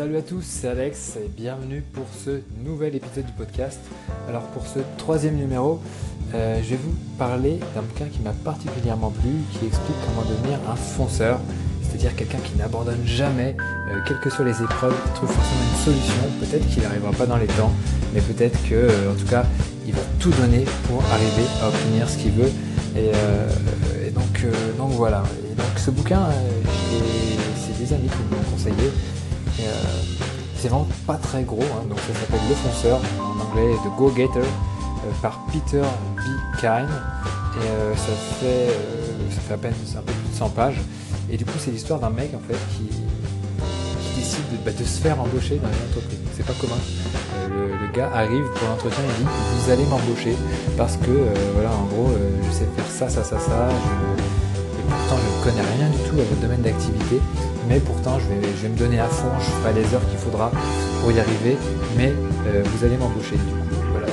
Salut à tous, c'est Alex et bienvenue pour ce nouvel épisode du podcast. Alors pour ce troisième numéro, euh, je vais vous parler d'un bouquin qui m'a particulièrement plu, qui explique comment devenir un fonceur, c'est-à-dire quelqu'un qui n'abandonne jamais, euh, quelles que soient les épreuves, qui trouve forcément une solution. Peut-être qu'il n'arrivera pas dans les temps, mais peut-être que, euh, tout cas, il va tout donner pour arriver à obtenir ce qu'il veut. Donc, donc voilà. Donc ce bouquin, c'est des amis qui me l'ont conseillé. Euh, c'est vraiment pas très gros, hein, donc ça s'appelle Le Fonceur, en anglais The Go Getter, euh, par Peter B. Kine. Et euh, ça, fait, ça fait à peine un plus de 100 pages. Et du coup, c'est l'histoire d'un mec en fait qui, décide bah, de, se faire embaucher dans une entreprise. C'est pas commun. le, gars arrive pour l'entretien et dit Vous allez m'embaucher parce que, voilà, en gros, je sais faire ça, ça, ça, ça. Votre domaine d'activité. Mais pourtant je vais, me donner à fond, je ferai les heures qu'il faudra pour y arriver, mais euh, vous allez m'embaucher. Du coup, voilà,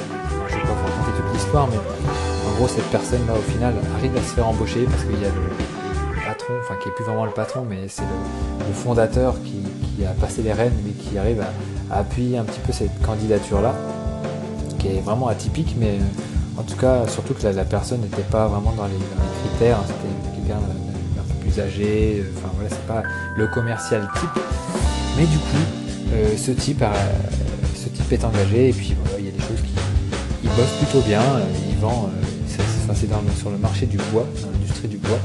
je ne vais pas vous raconter toute l'histoire, mais en gros cette personne-là au final arrive à se faire embaucher parce qu'il y a le patron, enfin qui est plus vraiment le patron, mais c'est le, fondateur qui, a passé les rênes, mais qui arrive à, appuyer un petit peu cette candidature-là, qui est vraiment atypique, mais en tout cas surtout que la, personne n'était pas vraiment dans les, critères, c'était quelqu'un âgé, euh, enfin voilà, c'est pas le commercial type. Mais du coup, euh, ce, type ce type est engagé et puis voilà, il y a des choses qui. Il bosse plutôt bien, euh, il vend, c'est sur le marché du bois, dans l'industrie du bois.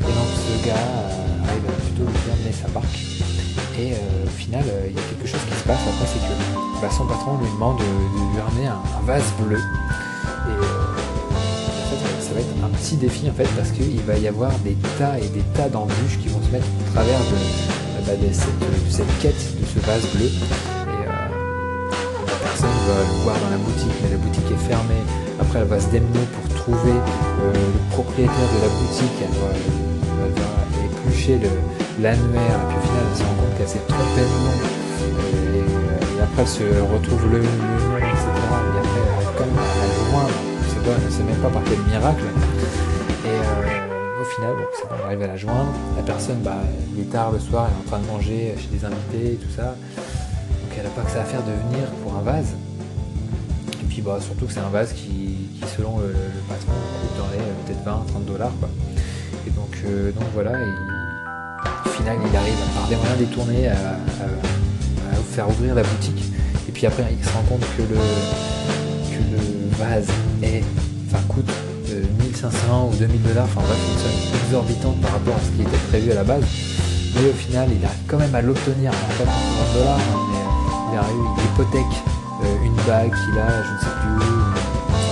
Et donc ce gars arrive à plutôt bien mener sa barque. Et au final, il y a quelque chose qui se passe après, c'est que bah, son patron lui demande de, lui ramener un, vase bleu. Et un petit défi en fait parce qu'il va y avoir des tas et des tas d'embûches qui vont se mettre au travers de, bah, cette, quête de ce vase bleu. Et euh, la personne va le voir dans la boutique, mais la boutique est fermée. Après, elle va se démener pour trouver euh, le propriétaire de la boutique. Elle va, éplucher l'annuaire et puis au final, elle se rend compte qu'elle s'est trompée de. Et, après, elle se retrouve le, nom, joindre ne sait même pas par quel miracle. Et euh, au final, bon, on arrive à la joindre. La personne, bah, il est tard le soir, elle est en train de manger chez des invités et tout ça. Donc elle n'a pas que ça à faire de venir pour un vase. Et puis bah, surtout que c'est un vase qui, selon le, patron, coûte dans les euh, peut-être 20, 30 dollars. Quoi. Et donc, euh, donc voilà, au final, il arrive par des moyens détournés à, faire ouvrir la boutique. Et puis après, il se rend compte que le, le vase est enfin, coûte 1500 euh, ou 2000 dollars, enfin bref, une somme exorbitante par rapport à ce qui était prévu à la base. Mais au final, il arrive quand même à l'obtenir, pour 20 dollars, hein, mais euh, il arrive, il hypothèque euh, une bague qu'il a, je ne sais plus où,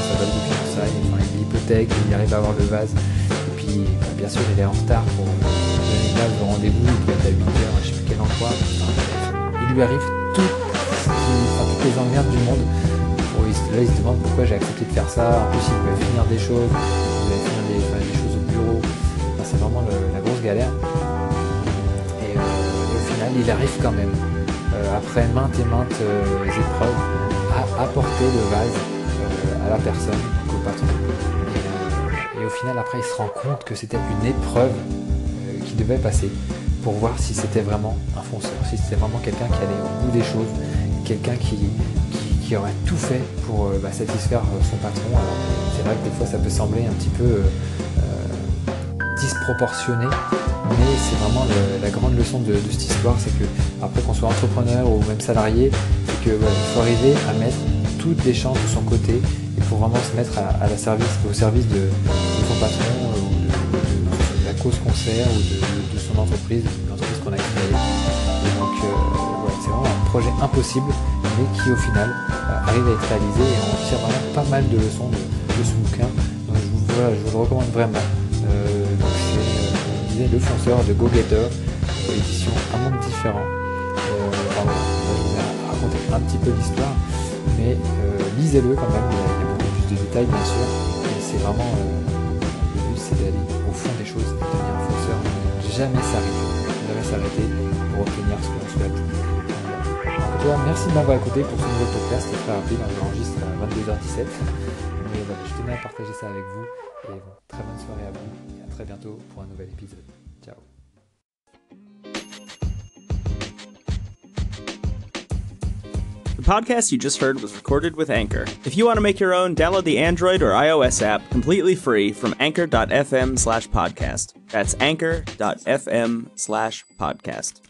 sa bague de fiançailles, enfin, il hypothèque, il arrive à avoir le vase, et puis bah, bien sûr, il est en retard pour donner le vase au rendez-vous, il doit être à 8h, je ne sais plus quel endroit, il lui arrive tout, toutes les emmerdes du monde là, il se demande pourquoi j'ai accepté de faire ça. En plus, il devait finir des choses, il devait finir des, choses au bureau. c'est vraiment la grosse galère. Et, euh, au final, il arrive quand même, euh, après maintes et maintes euh, épreuves, à apporter le vase à la personne, au patron. Et, au final, après, il se rend compte que c'était une épreuve qu'il devait passer pour voir si c'était vraiment un fonceur, si c'était vraiment quelqu'un qui allait au bout des choses, quelqu'un qui, qui aurait tout fait pour euh, bah, satisfaire euh, son patron. Alors c'est vrai que des fois ça peut sembler un petit peu euh, disproportionné, mais c'est vraiment la grande leçon de, cette histoire, c'est que après qu'on soit entrepreneur ou même salarié, c'est qu'il faut arriver à mettre toutes les chances de son côté et pour vraiment se mettre à, la service, au service de, son patron ou de, la cause qu'on sert ou de, son entreprise, l'entreprise qu'on a créée. Impossible mais qui au final euh, arrive à être réalisé et on tire vraiment pas mal de leçons de, ce bouquin. Donc je vous, le recommande vraiment. Euh, donc c'est, euh, disais, Le Fonceur de Go Getter, édition Un monde différent. Je vous ai raconté un petit peu l'histoire, mais lisez-le quand même, il y, a, beaucoup plus de détails bien sûr, c'est vraiment le but c'est d'aller au fond des choses, de devenir un fonceur, jamais s'arrêter, jamais s'arrêter pour obtenir ce que l'on souhaite merci de m'avoir écouté pour ce nouveau podcast très rapide, on enregistre à 22h17. Mais voilà, je tenais à partager ça avec vous et très bonne soirée à vous très bientôt pour un nouvel épisode. Ciao. The podcast you just heard was recorded with Anchor. If you want to make your own, download the Android or iOS app completely free from anchor.fm slash podcast. That's anchor.fm slash podcast.